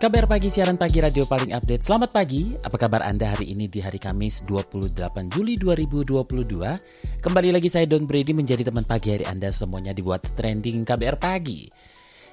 Kabar pagi siaran pagi radio paling update. Selamat pagi. Apa kabar Anda hari ini di hari Kamis 28 Juli 2022? Kembali lagi saya Don Brady menjadi teman pagi hari Anda semuanya dibuat trending KBR pagi.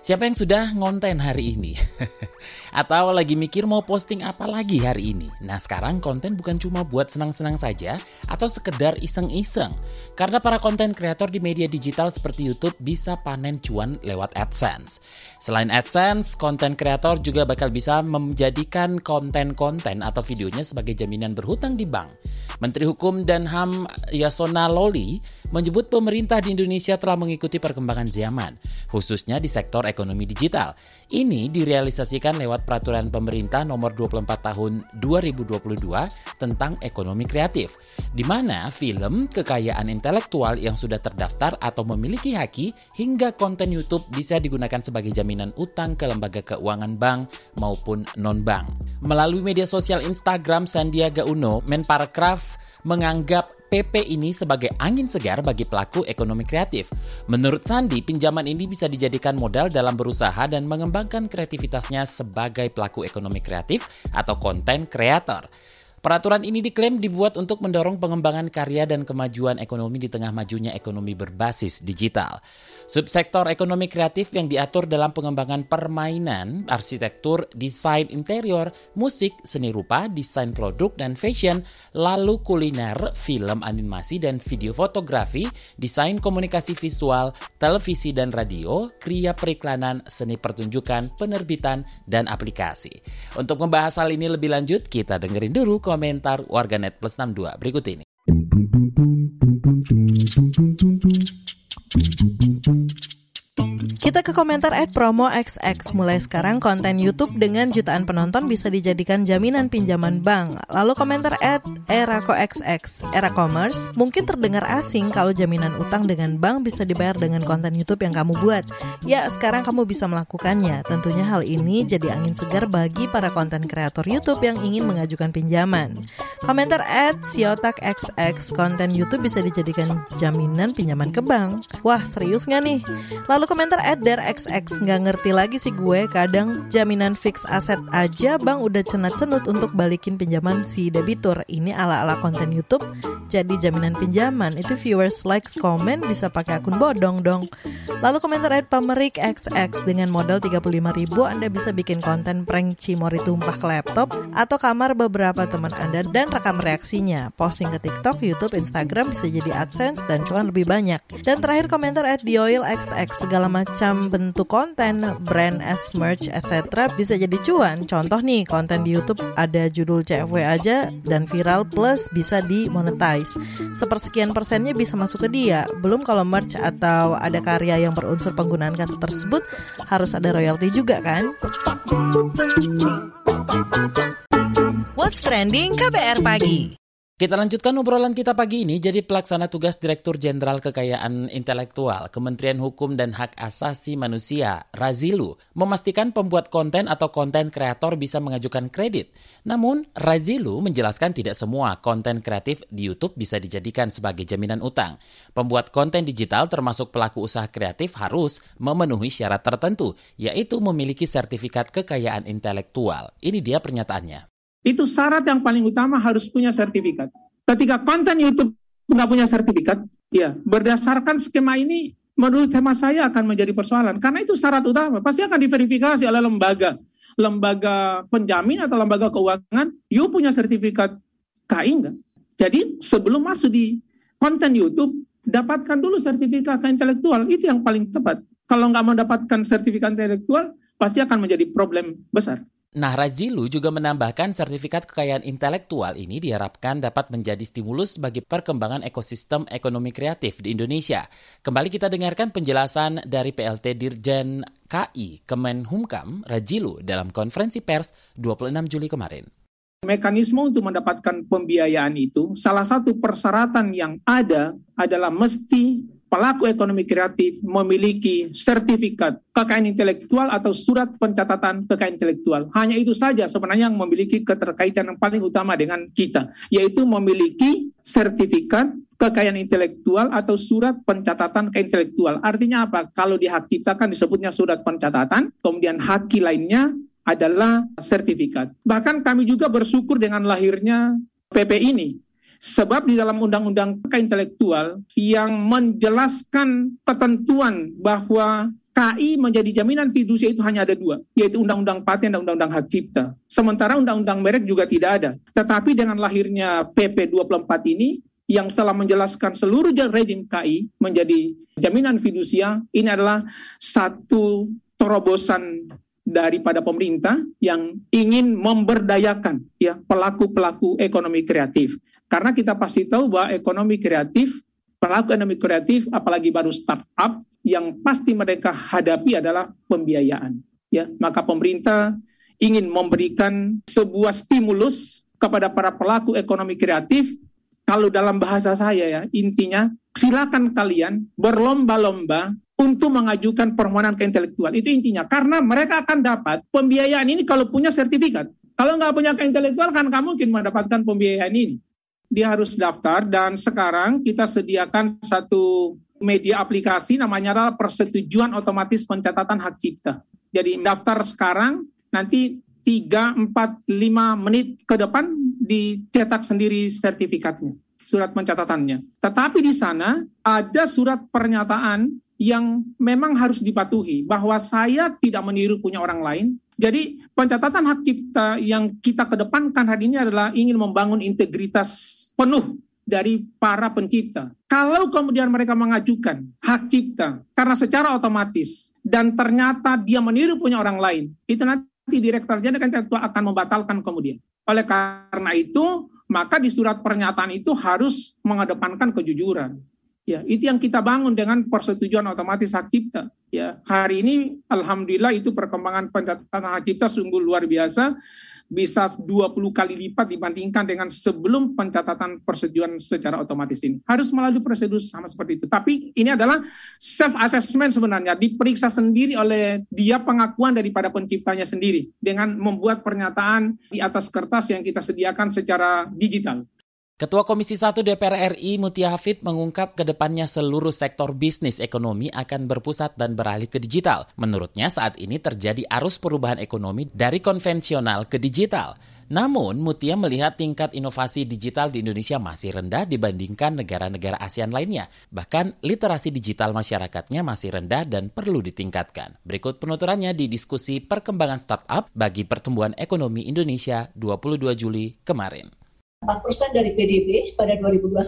Siapa yang sudah ngonten hari ini? Atau lagi mikir mau posting apa lagi hari ini? Nah sekarang konten bukan cuma buat senang-senang saja atau sekedar iseng-iseng. Karena para konten kreator di media digital seperti YouTube bisa panen cuan lewat AdSense. Selain AdSense, konten kreator juga bakal bisa menjadikan konten-konten atau videonya sebagai jaminan berhutang di bank. Menteri Hukum dan HAM Yasona Loli menyebut pemerintah di Indonesia telah mengikuti perkembangan zaman, khususnya di sektor ekonomi digital. Ini direalisasikan lewat peraturan pemerintah nomor 24 tahun 2022 tentang ekonomi kreatif, di mana film, kekayaan intelektual yang sudah terdaftar atau memiliki haki hingga konten YouTube bisa digunakan sebagai jaminan utang ke lembaga keuangan bank maupun non-bank. Melalui media sosial Instagram Sandiaga Uno, Menparekraf menganggap PP ini sebagai angin segar bagi pelaku ekonomi kreatif. Menurut Sandi, pinjaman ini bisa dijadikan modal dalam berusaha dan mengembangkan kreativitasnya sebagai pelaku ekonomi kreatif atau konten kreator. Peraturan ini diklaim dibuat untuk mendorong pengembangan karya dan kemajuan ekonomi di tengah majunya ekonomi berbasis digital. Subsektor ekonomi kreatif yang diatur dalam pengembangan permainan, arsitektur, desain interior, musik, seni rupa, desain produk dan fashion, lalu kuliner, film animasi dan video fotografi, desain komunikasi visual, televisi dan radio, kriya periklanan, seni pertunjukan, penerbitan, dan aplikasi. Untuk membahas hal ini lebih lanjut, kita dengerin dulu komentar warganet plus 62 berikut ini. Ke komentar at promo XX. Mulai sekarang konten YouTube dengan jutaan penonton bisa dijadikan jaminan pinjaman bank. Lalu komentar at Erako XX. Era Commerce mungkin terdengar asing kalau jaminan utang dengan bank bisa dibayar dengan konten YouTube yang kamu buat. Ya, sekarang kamu bisa melakukannya. Tentunya hal ini jadi angin segar bagi para konten kreator YouTube yang ingin mengajukan pinjaman. Komentar at Siotak XX. Konten YouTube bisa dijadikan jaminan pinjaman ke bank. Wah, serius nggak nih? Lalu komentar at XX nggak ngerti lagi sih gue. Kadang jaminan fix aset aja bang udah cenat-cenut untuk balikin pinjaman si debitur. Ini ala-ala konten YouTube jadi jaminan pinjaman. Itu viewers likes komen bisa pakai akun bodong dong. Lalu komentar at Pamerik XX dengan modal 35 ribu Anda bisa bikin konten prank cimori tumpah ke laptop atau kamar beberapa teman Anda dan rekam reaksinya. Posting ke TikTok, YouTube, Instagram bisa jadi AdSense dan cuan lebih banyak. Dan terakhir komentar at The Oil XX segala macam bentuk konten, brand as merch, etc. bisa jadi cuan. Contoh nih, konten di YouTube ada judul CFW aja dan viral plus bisa dimonetize. Sepersekian persennya bisa masuk ke dia. Belum kalau merch atau ada karya yang berunsur penggunaan kata tersebut harus ada royalti juga kan? What's trending KBR pagi? Kita lanjutkan obrolan kita pagi ini. Jadi pelaksana tugas Direktur Jenderal Kekayaan Intelektual Kementerian Hukum dan Hak Asasi Manusia, Razilu, memastikan pembuat konten atau konten kreator bisa mengajukan kredit. Namun, Razilu menjelaskan tidak semua konten kreatif di YouTube bisa dijadikan sebagai jaminan utang. Pembuat konten digital termasuk pelaku usaha kreatif harus memenuhi syarat tertentu, yaitu memiliki sertifikat kekayaan intelektual. Ini dia pernyataannya. Itu syarat yang paling utama harus punya sertifikat. Ketika konten YouTube nggak punya sertifikat, ya berdasarkan skema ini menurut tema saya akan menjadi persoalan. Karena itu syarat utama. Pasti akan diverifikasi oleh lembaga. Lembaga penjamin atau lembaga keuangan, you punya sertifikat KI enggak? Jadi sebelum masuk di konten YouTube, dapatkan dulu sertifikat intelektual. Itu yang paling tepat. Kalau nggak mendapatkan sertifikat intelektual, pasti akan menjadi problem besar. Nah, Rajilu juga menambahkan sertifikat kekayaan intelektual ini diharapkan dapat menjadi stimulus bagi perkembangan ekosistem ekonomi kreatif di Indonesia. Kembali kita dengarkan penjelasan dari PLT Dirjen KI Kemenhumkam Rajilu dalam konferensi pers 26 Juli kemarin. Mekanisme untuk mendapatkan pembiayaan itu, salah satu persyaratan yang ada adalah mesti pelaku ekonomi kreatif memiliki sertifikat kekayaan intelektual atau surat pencatatan kekayaan intelektual. Hanya itu saja sebenarnya yang memiliki keterkaitan yang paling utama dengan kita, yaitu memiliki sertifikat kekayaan intelektual atau surat pencatatan kekayaan intelektual. Artinya apa? Kalau di hak kita kan disebutnya surat pencatatan, kemudian haki lainnya adalah sertifikat. Bahkan kami juga bersyukur dengan lahirnya PP ini Sebab di dalam undang-undang kekayaan intelektual yang menjelaskan ketentuan bahwa KI menjadi jaminan fidusia itu hanya ada dua, yaitu Undang-Undang Paten dan Undang-Undang Hak Cipta. Sementara Undang-Undang Merek juga tidak ada. Tetapi dengan lahirnya PP 24 ini, yang telah menjelaskan seluruh rejim KI menjadi jaminan fidusia, ini adalah satu terobosan daripada pemerintah yang ingin memberdayakan ya pelaku-pelaku ekonomi kreatif. Karena kita pasti tahu bahwa ekonomi kreatif, pelaku ekonomi kreatif apalagi baru startup yang pasti mereka hadapi adalah pembiayaan. Ya, maka pemerintah ingin memberikan sebuah stimulus kepada para pelaku ekonomi kreatif kalau dalam bahasa saya ya intinya silakan kalian berlomba-lomba untuk mengajukan permohonan ke intelektual. Itu intinya. Karena mereka akan dapat pembiayaan ini kalau punya sertifikat. Kalau nggak punya ke intelektual kan kamu mungkin mendapatkan pembiayaan ini. Dia harus daftar dan sekarang kita sediakan satu media aplikasi namanya adalah persetujuan otomatis pencatatan hak cipta. Jadi daftar sekarang nanti 3, 4, 5 menit ke depan dicetak sendiri sertifikatnya, surat pencatatannya. Tetapi di sana ada surat pernyataan yang memang harus dipatuhi bahwa saya tidak meniru punya orang lain. Jadi pencatatan hak cipta yang kita kedepankan hari ini adalah ingin membangun integritas penuh dari para pencipta. Kalau kemudian mereka mengajukan hak cipta karena secara otomatis dan ternyata dia meniru punya orang lain, itu nanti Direktur Jenderal akan membatalkan kemudian. Oleh karena itu, maka di surat pernyataan itu harus mengedepankan kejujuran. Ya, itu yang kita bangun dengan persetujuan otomatis hak cipta. Ya, hari ini alhamdulillah itu perkembangan pencatatan hak cipta sungguh luar biasa bisa 20 kali lipat dibandingkan dengan sebelum pencatatan persetujuan secara otomatis ini. Harus melalui prosedur sama seperti itu. Tapi ini adalah self assessment sebenarnya diperiksa sendiri oleh dia pengakuan daripada penciptanya sendiri dengan membuat pernyataan di atas kertas yang kita sediakan secara digital. Ketua Komisi 1 DPR RI Mutia Hafid mengungkap ke depannya seluruh sektor bisnis ekonomi akan berpusat dan beralih ke digital. Menurutnya saat ini terjadi arus perubahan ekonomi dari konvensional ke digital. Namun, Mutia melihat tingkat inovasi digital di Indonesia masih rendah dibandingkan negara-negara ASEAN lainnya. Bahkan, literasi digital masyarakatnya masih rendah dan perlu ditingkatkan. Berikut penuturannya di diskusi perkembangan startup bagi pertumbuhan ekonomi Indonesia 22 Juli kemarin. 4% dari PDB pada 2021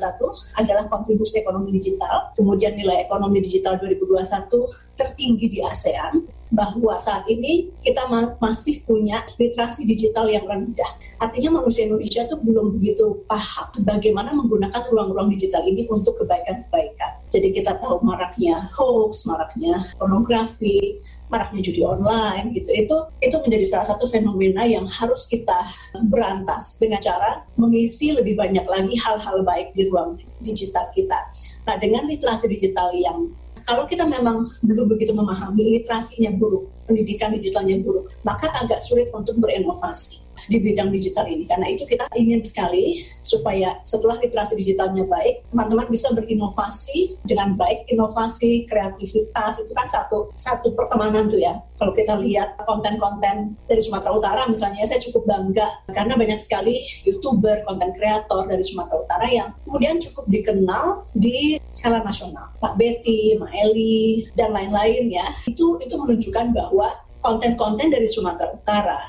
adalah kontribusi ekonomi digital. Kemudian nilai ekonomi digital 2021 tertinggi di ASEAN bahwa saat ini kita ma masih punya literasi digital yang rendah. Artinya manusia Indonesia itu belum begitu paham bagaimana menggunakan ruang-ruang digital ini untuk kebaikan-kebaikan. Jadi kita tahu maraknya hoax, maraknya pornografi, maraknya judi online gitu itu itu menjadi salah satu fenomena yang harus kita berantas dengan cara mengisi lebih banyak lagi hal-hal baik di ruang digital kita. Nah dengan literasi digital yang kalau kita memang belum begitu memahami literasinya buruk, pendidikan digitalnya buruk, maka agak sulit untuk berinovasi di bidang digital ini. Karena itu kita ingin sekali supaya setelah literasi digitalnya baik, teman-teman bisa berinovasi dengan baik. Inovasi, kreativitas itu kan satu satu pertemanan tuh ya. Kalau kita lihat konten-konten dari Sumatera Utara misalnya, saya cukup bangga karena banyak sekali youtuber, konten kreator dari Sumatera Utara yang kemudian cukup dikenal di skala nasional. Pak Betty, Mbak Eli, dan lain-lain ya. Itu itu menunjukkan bahwa konten-konten dari Sumatera Utara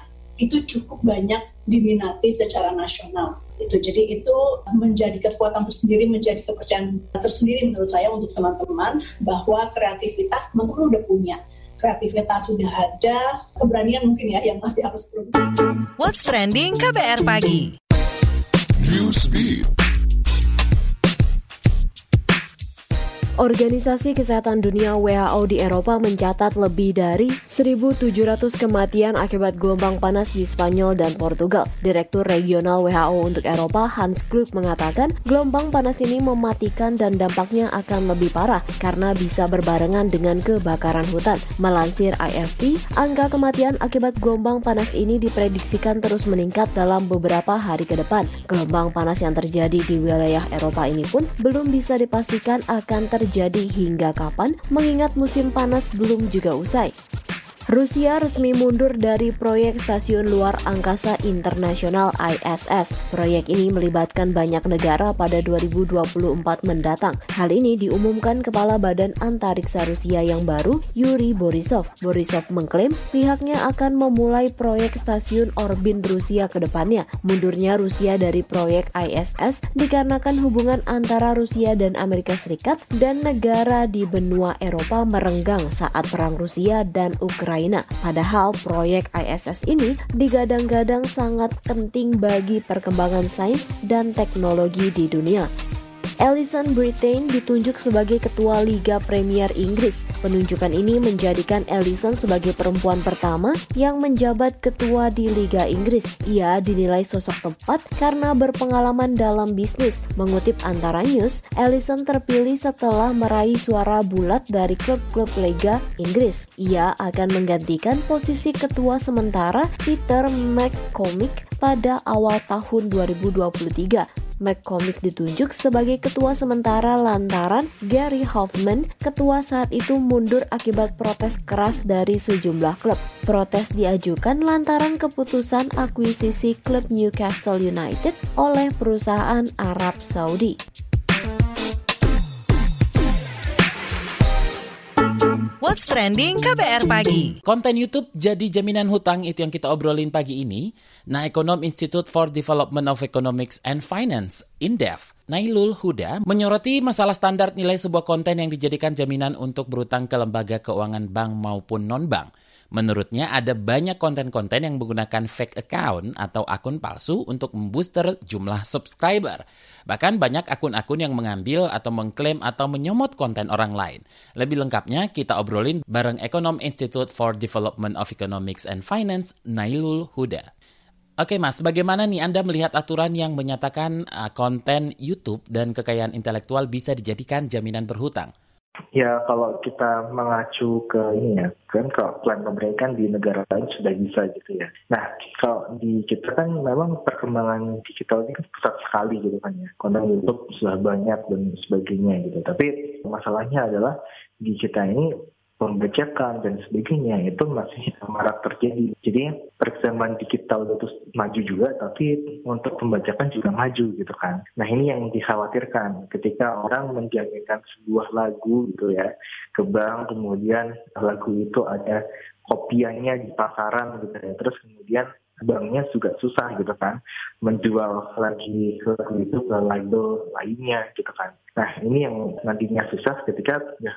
itu cukup banyak diminati secara nasional. Itu jadi itu menjadi kekuatan tersendiri, menjadi kepercayaan tersendiri menurut saya untuk teman-teman bahwa kreativitas teman-teman udah punya. kreativitas sudah ada, keberanian mungkin ya yang masih harus perlu. What's trending KBR pagi? Newsbeat. Organisasi Kesehatan Dunia WHO di Eropa mencatat lebih dari 1.700 kematian akibat gelombang panas di Spanyol dan Portugal. Direktur Regional WHO untuk Eropa Hans Klug mengatakan gelombang panas ini mematikan dan dampaknya akan lebih parah karena bisa berbarengan dengan kebakaran hutan. Melansir AFP, angka kematian akibat gelombang panas ini diprediksikan terus meningkat dalam beberapa hari ke depan. Gelombang panas yang terjadi di wilayah Eropa ini pun belum bisa dipastikan akan terjadi terjadi hingga kapan, mengingat musim panas belum juga usai. Rusia resmi mundur dari proyek Stasiun Luar Angkasa Internasional ISS. Proyek ini melibatkan banyak negara pada 2024 mendatang. Hal ini diumumkan Kepala Badan Antariksa Rusia yang baru, Yuri Borisov. Borisov mengklaim pihaknya akan memulai proyek stasiun orbit Rusia ke depannya. Mundurnya Rusia dari proyek ISS dikarenakan hubungan antara Rusia dan Amerika Serikat dan negara di benua Eropa merenggang saat perang Rusia dan Ukraina Ukraina. Padahal proyek ISS ini digadang-gadang sangat penting bagi perkembangan sains dan teknologi di dunia. Alison Britain ditunjuk sebagai ketua Liga Premier Inggris. Penunjukan ini menjadikan Alison sebagai perempuan pertama yang menjabat ketua di Liga Inggris. Ia dinilai sosok tepat karena berpengalaman dalam bisnis. Mengutip antara news, Alison terpilih setelah meraih suara bulat dari klub-klub Liga Inggris. Ia akan menggantikan posisi ketua sementara Peter McCormick pada awal tahun 2023. McCormick ditunjuk sebagai ketua sementara lantaran Gary Hoffman, ketua saat itu mundur akibat protes keras dari sejumlah klub. Protes diajukan lantaran keputusan akuisisi klub Newcastle United oleh perusahaan Arab Saudi. What's trending KBR pagi? Konten YouTube jadi jaminan hutang itu yang kita obrolin pagi ini. Nah, Ekonom Institute for Development of Economics and Finance, INDEF, Nailul Huda, menyoroti masalah standar nilai sebuah konten yang dijadikan jaminan untuk berutang ke lembaga keuangan bank maupun non-bank. Menurutnya ada banyak konten-konten yang menggunakan fake account atau akun palsu untuk membooster jumlah subscriber. Bahkan banyak akun-akun yang mengambil atau mengklaim atau menyomot konten orang lain. Lebih lengkapnya kita obrolin bareng Ekonom Institute for Development of Economics and Finance, Nailul Huda. Oke Mas, bagaimana nih Anda melihat aturan yang menyatakan uh, konten YouTube dan kekayaan intelektual bisa dijadikan jaminan berhutang? Ya kalau kita mengacu ke ini ya, kan kalau plan pemerintah di negara lain sudah bisa gitu ya. Nah kalau di kita kan memang perkembangan digital ini kan pesat sekali gitu kan ya. Konten YouTube sudah banyak dan sebagainya gitu. Tapi masalahnya adalah di kita ini pembajakan dan sebagainya itu masih marak terjadi. Jadi perkembangan digital itu maju juga, tapi untuk pembajakan juga maju gitu kan. Nah ini yang dikhawatirkan ketika orang menjaminkan sebuah lagu gitu ya ke bank, kemudian lagu itu ada kopiannya di pasaran gitu ya, terus kemudian banknya juga susah gitu kan menjual lagi lagu itu ke label lainnya gitu kan. Nah ini yang nantinya susah ketika ya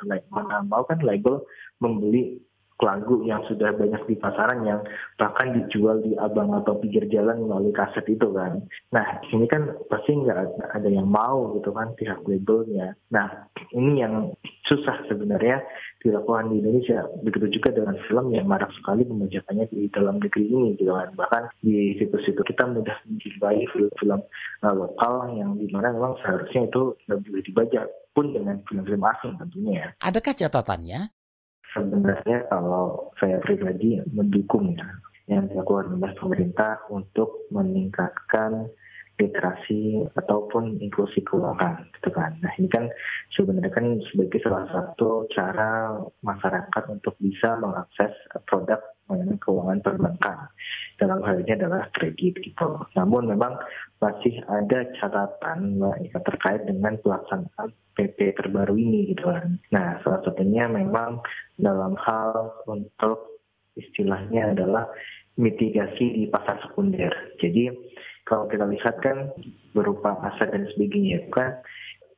mau kan label membeli lagu yang sudah banyak di pasaran yang bahkan dijual di abang atau pinggir jalan melalui kaset itu kan. Nah, ini kan pasti nggak ada yang mau gitu kan pihak labelnya. Nah, ini yang susah sebenarnya dilakukan di Indonesia. Begitu juga dengan film yang marak sekali pembajakannya di dalam negeri ini gitu kan. Bahkan di situs-situs kita mudah menjumpai film-film uh, lokal yang di mana memang seharusnya itu lebih dibajak pun dengan film-film asing tentunya ya. Adakah catatannya? Sebenarnya kalau saya pribadi mendukung ya yang dilakukan oleh pemerintah untuk meningkatkan literasi ataupun inklusi keuangan gitu kan. Nah ini kan sebenarnya kan sebagai salah satu cara masyarakat untuk bisa mengakses produk mengenai keuangan perbankan. Dalam hal ini adalah kredit gitu. Namun memang masih ada catatan ya, terkait dengan pelaksanaan PP terbaru ini gitu kan. Nah salah satunya memang dalam hal untuk istilahnya adalah mitigasi di pasar sekunder. Jadi kalau kita lihat kan berupa aset dan sebagainya kan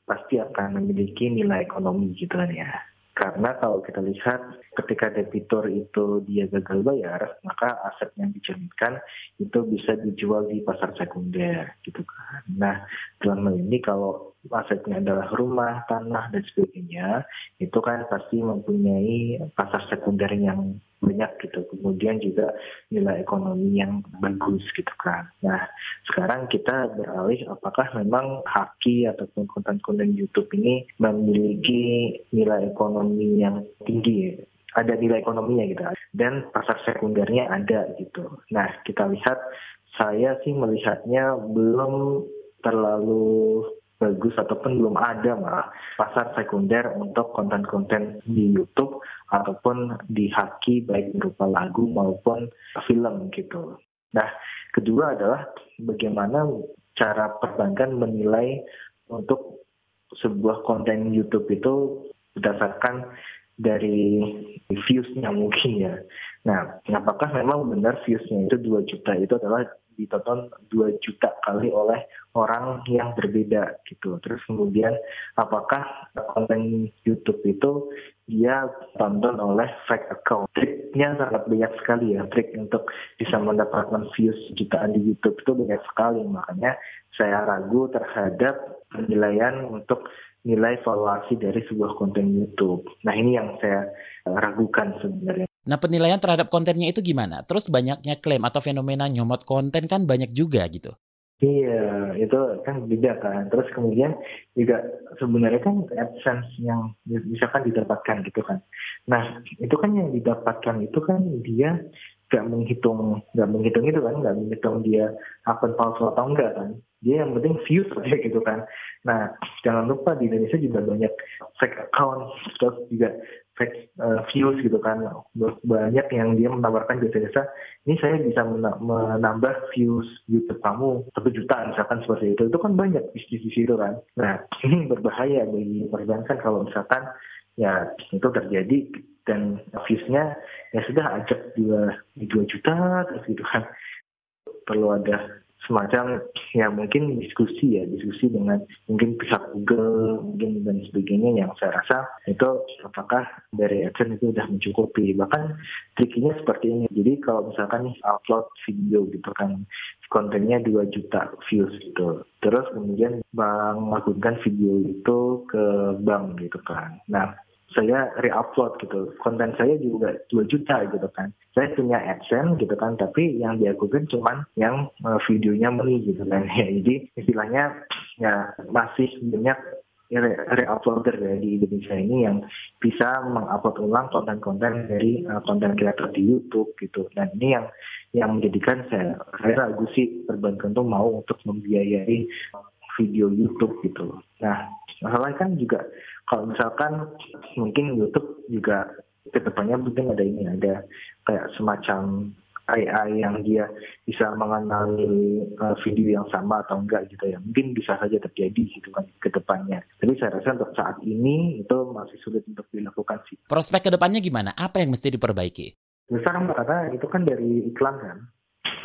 pasti akan memiliki nilai ekonomi gitu kan ya. Karena kalau kita lihat ketika debitur itu dia gagal bayar, maka aset yang dijaminkan itu bisa dijual di pasar sekunder gitu kan. Nah, dalam hal ini kalau asetnya adalah rumah, tanah dan sebagainya, itu kan pasti mempunyai pasar sekunder yang banyak gitu. Kemudian juga nilai ekonomi yang bagus gitu kan. Nah, sekarang kita beralih apakah memang Haki ataupun konten-konten YouTube ini memiliki nilai ekonomi yang tinggi ada nilai ekonominya gitu dan pasar sekundernya ada gitu. Nah kita lihat saya sih melihatnya belum terlalu bagus ataupun belum ada malah pasar sekunder untuk konten-konten di YouTube ataupun di Haki baik berupa lagu maupun film gitu. Nah, kedua adalah bagaimana cara perbankan menilai untuk sebuah konten YouTube itu berdasarkan dari viewsnya mungkin ya. Nah, apakah memang benar viewsnya itu 2 juta itu adalah ditonton 2 juta kali oleh orang yang berbeda gitu. Terus kemudian apakah konten YouTube itu dia tonton oleh fake account. Triknya sangat banyak sekali ya, trik untuk bisa mendapatkan views jutaan di YouTube itu banyak sekali. Makanya saya ragu terhadap penilaian untuk nilai valuasi dari sebuah konten YouTube. Nah ini yang saya ragukan sebenarnya. Nah penilaian terhadap kontennya itu gimana? Terus banyaknya klaim atau fenomena nyomot konten kan banyak juga gitu. Iya, itu kan beda kan. Terus kemudian juga sebenarnya kan AdSense yang misalkan didapatkan gitu kan. Nah, itu kan yang didapatkan itu kan dia nggak menghitung, nggak menghitung itu kan, nggak menghitung dia akun palsu atau enggak kan. Dia yang penting views aja gitu kan. Nah, jangan lupa di Indonesia juga banyak fake account, terus juga fake uh, views gitu kan. Banyak yang dia menawarkan jasa-jasa ini saya bisa menambah views YouTube kamu satu juta misalkan seperti itu. Itu kan banyak bisnis di situ kan. Nah ini berbahaya bagi perbankan kalau misalkan ya itu terjadi dan viewsnya ya sudah ajak dua dua juta terus gitu kan. Perlu ada semacam ya mungkin diskusi ya diskusi dengan mungkin pihak Google mungkin dan sebagainya yang saya rasa itu apakah dari AdSense itu sudah mencukupi. Bahkan triknya seperti ini. Jadi kalau misalkan nih upload video gitu kan kontennya 2 juta views gitu. Terus kemudian melakukan video itu ke bank gitu kan. Nah saya re-upload gitu. Konten saya juga 2 juta gitu kan. Saya punya AdSense gitu kan, tapi yang diakukan cuman yang uh, videonya meni gitu kan. Ya, jadi istilahnya ya masih banyak re-uploader ya di Indonesia ini yang bisa mengupload ulang konten-konten dari uh, konten kreator di YouTube gitu. Dan ini yang yang menjadikan saya, saya ragu sih perbankan tuh mau untuk membiayai video YouTube gitu. Nah, masalahnya kan juga kalau misalkan mungkin YouTube juga ke depannya mungkin ada ini ada kayak semacam AI yang dia bisa mengenali uh, video yang sama atau enggak gitu ya. Mungkin bisa saja terjadi gitu kan ke depannya. Tapi saya rasa untuk saat ini itu masih sulit untuk dilakukan sih. Prospek ke depannya gimana? Apa yang mesti diperbaiki? Besar karena itu kan dari iklan kan.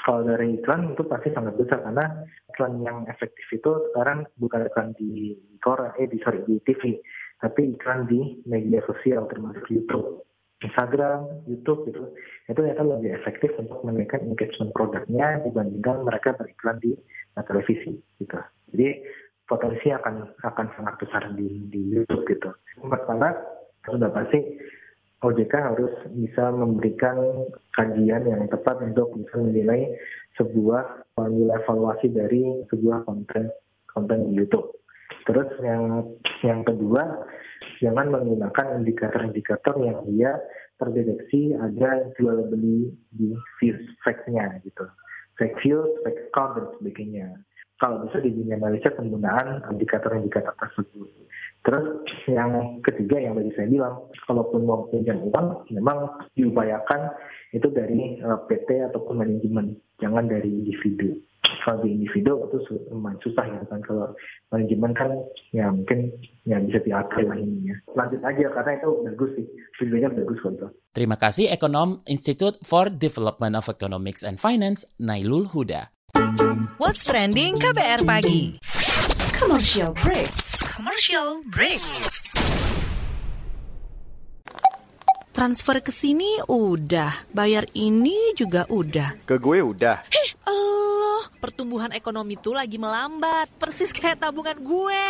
Kalau dari iklan itu pasti sangat besar karena iklan yang efektif itu sekarang bukan iklan di koran eh di sorry di TV tapi iklan di media sosial termasuk YouTube, Instagram, YouTube gitu, itu ternyata lebih efektif untuk menaikkan engagement produknya dibandingkan mereka beriklan di uh, televisi gitu. Jadi potensi akan akan sangat besar di di YouTube gitu. Pertama sudah pasti OJK harus bisa memberikan kajian yang tepat untuk bisa menilai sebuah nilai evaluasi dari sebuah konten konten di YouTube. Terus yang yang kedua, jangan menggunakan indikator-indikator yang dia terdeteksi ada jual beli di fake-nya gitu. Fake views, fake account dan sebagainya. Kalau bisa diminimalisir penggunaan indikator-indikator tersebut. Terus yang ketiga yang tadi saya bilang, kalaupun mau pinjam uang, memang diupayakan itu dari eh, PT ataupun manajemen, jangan dari individu kalau di individu itu lumayan susah ya kan kalau manajemen kan ya mungkin ya bisa diatur lah ini ya lanjut aja karena itu bagus sih videonya bagus kok Terima kasih Ekonom Institute for Development of Economics and Finance Nailul Huda. What's trending KBR pagi? Commercial break. Commercial break. transfer ke sini udah, bayar ini juga udah. Ke gue udah. Hih, pertumbuhan ekonomi tuh lagi melambat, persis kayak tabungan gue.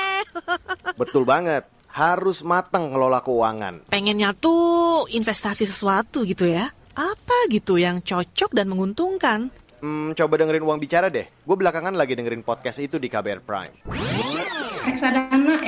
Betul banget. Harus matang ngelola keuangan. Pengennya tuh investasi sesuatu gitu ya. Apa gitu yang cocok dan menguntungkan? Hmm, coba dengerin uang bicara deh. Gue belakangan lagi dengerin podcast itu di KBR Prime. reksadana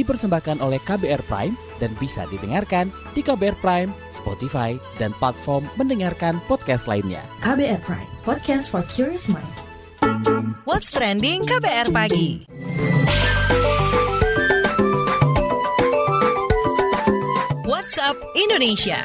Dipersembahkan oleh KBR Prime dan bisa didengarkan di KBR Prime, Spotify, dan platform mendengarkan podcast lainnya. KBR Prime, podcast for curious mind. What's trending KBR pagi? WhatsApp Indonesia.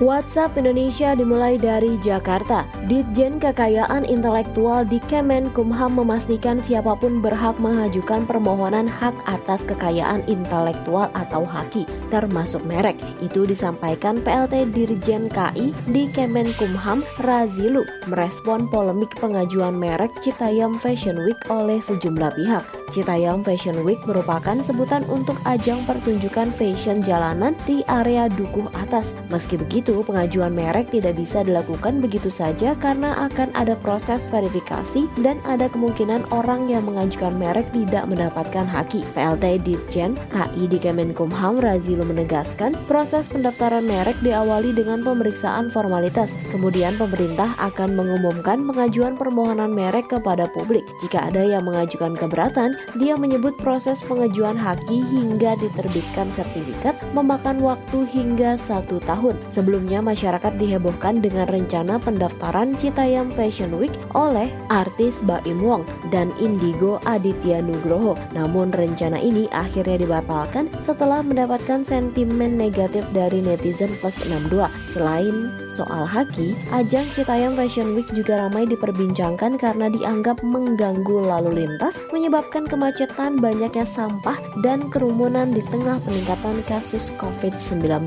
WhatsApp Indonesia dimulai dari Jakarta. Ditjen Kekayaan Intelektual di Kemenkumham memastikan siapa pun berhak mengajukan permohonan hak atas kekayaan intelektual atau HAKI, termasuk merek. Itu disampaikan PLT Dirjen KI di Kemenkumham Razilu merespon polemik pengajuan merek Citayam Fashion Week oleh sejumlah pihak. Citayam Fashion Week merupakan sebutan untuk ajang pertunjukan fashion jalanan di area Dukuh Atas. Meski begitu, pengajuan merek tidak bisa dilakukan begitu saja karena akan ada proses verifikasi dan ada kemungkinan orang yang mengajukan merek tidak mendapatkan haki. PLT Ditjen KI di Kemenkumham Razilu menegaskan, proses pendaftaran merek diawali dengan pemeriksaan formalitas. Kemudian pemerintah akan mengumumkan pengajuan permohonan merek kepada publik. Jika ada yang mengajukan keberatan, dia menyebut proses pengajuan haki hingga diterbitkan sertifikat memakan waktu hingga satu tahun. Sebelumnya masyarakat dihebohkan dengan rencana pendaftaran Citayam Fashion Week oleh artis Baim Wong dan Indigo Aditya Nugroho. Namun rencana ini akhirnya dibatalkan setelah mendapatkan sentimen negatif dari netizen plus 62. Selain soal haki, ajang Citayam Fashion Week juga ramai diperbincangkan karena dianggap mengganggu lalu lintas, menyebabkan kemacetan, banyaknya sampah, dan kerumunan di tengah peningkatan kasus COVID-19.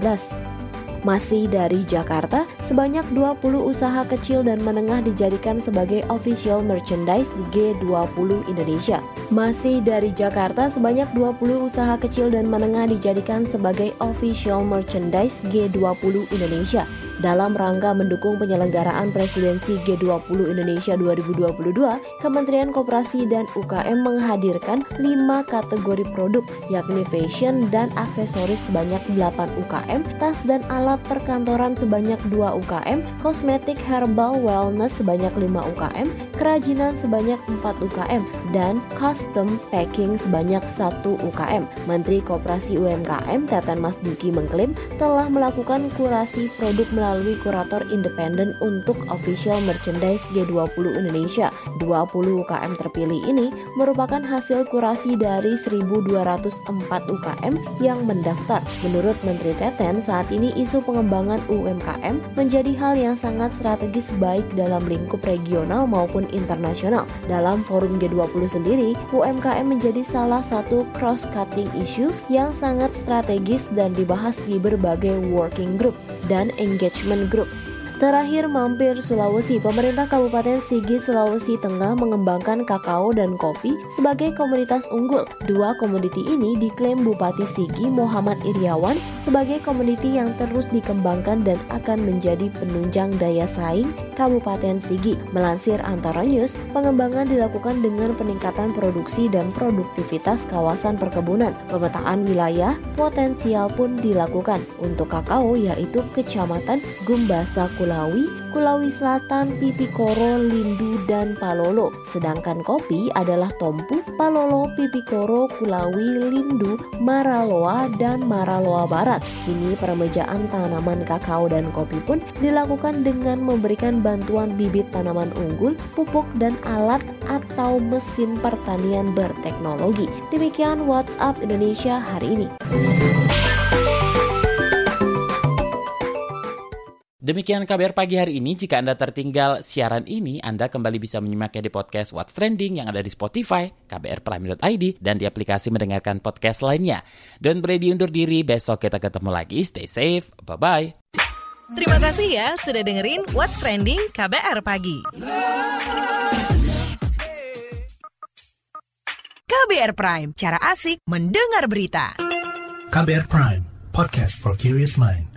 Masih dari Jakarta, sebanyak 20 usaha kecil dan menengah dijadikan sebagai official merchandise G20 Indonesia. Masih dari Jakarta, sebanyak 20 usaha kecil dan menengah dijadikan sebagai official merchandise G20 Indonesia dalam rangka mendukung penyelenggaraan presidensi G20 Indonesia 2022, Kementerian Koperasi dan UKM menghadirkan 5 kategori produk, yakni fashion dan aksesoris sebanyak 8 UKM, tas dan alat perkantoran sebanyak 2 UKM, kosmetik herbal wellness sebanyak 5 UKM, kerajinan sebanyak 4 UKM, dan custom packing sebanyak 1 UKM. Menteri Koperasi UMKM Teten Mas Duki mengklaim telah melakukan kurasi produk melalui kurator independen untuk official merchandise G20 Indonesia. 20 UKM terpilih ini merupakan hasil kurasi dari 1.204 UKM yang mendaftar. Menurut Menteri Teten, saat ini isu pengembangan UMKM menjadi hal yang sangat strategis baik dalam lingkup regional maupun internasional. Dalam forum G20 sendiri, UMKM menjadi salah satu cross-cutting issue yang sangat strategis dan dibahas di berbagai working group dan engagement group. Terakhir mampir Sulawesi, pemerintah Kabupaten Sigi Sulawesi Tengah mengembangkan kakao dan kopi sebagai komoditas unggul. Dua komoditi ini diklaim Bupati Sigi Muhammad Iriawan sebagai komoditi yang terus dikembangkan dan akan menjadi penunjang daya saing Kabupaten Sigi. Melansir Antara News, pengembangan dilakukan dengan peningkatan produksi dan produktivitas kawasan perkebunan. Pemetaan wilayah potensial pun dilakukan untuk kakao yaitu Kecamatan Gumbasa Kulawi, Kulawi Selatan, Pipikoro, Lindu, dan Palolo. Sedangkan kopi adalah Tompu, Palolo, Pipikoro, Kulawi, Lindu, Maraloa, dan Maraloa Barat. Ini peremajaan tanaman kakao dan kopi pun dilakukan dengan memberikan bantuan bibit tanaman unggul, pupuk, dan alat atau mesin pertanian berteknologi. Demikian WhatsApp Indonesia hari ini. Demikian KBR pagi hari ini. Jika Anda tertinggal siaran ini, Anda kembali bisa menyimaknya di podcast What's Trending yang ada di Spotify, kbrprime.id, dan di aplikasi mendengarkan podcast lainnya. Don Brady undur diri, besok kita ketemu lagi. Stay safe, bye-bye. Terima kasih ya sudah dengerin What's Trending KBR Pagi. KBR Prime, cara asik mendengar berita. KBR Prime, podcast for curious mind.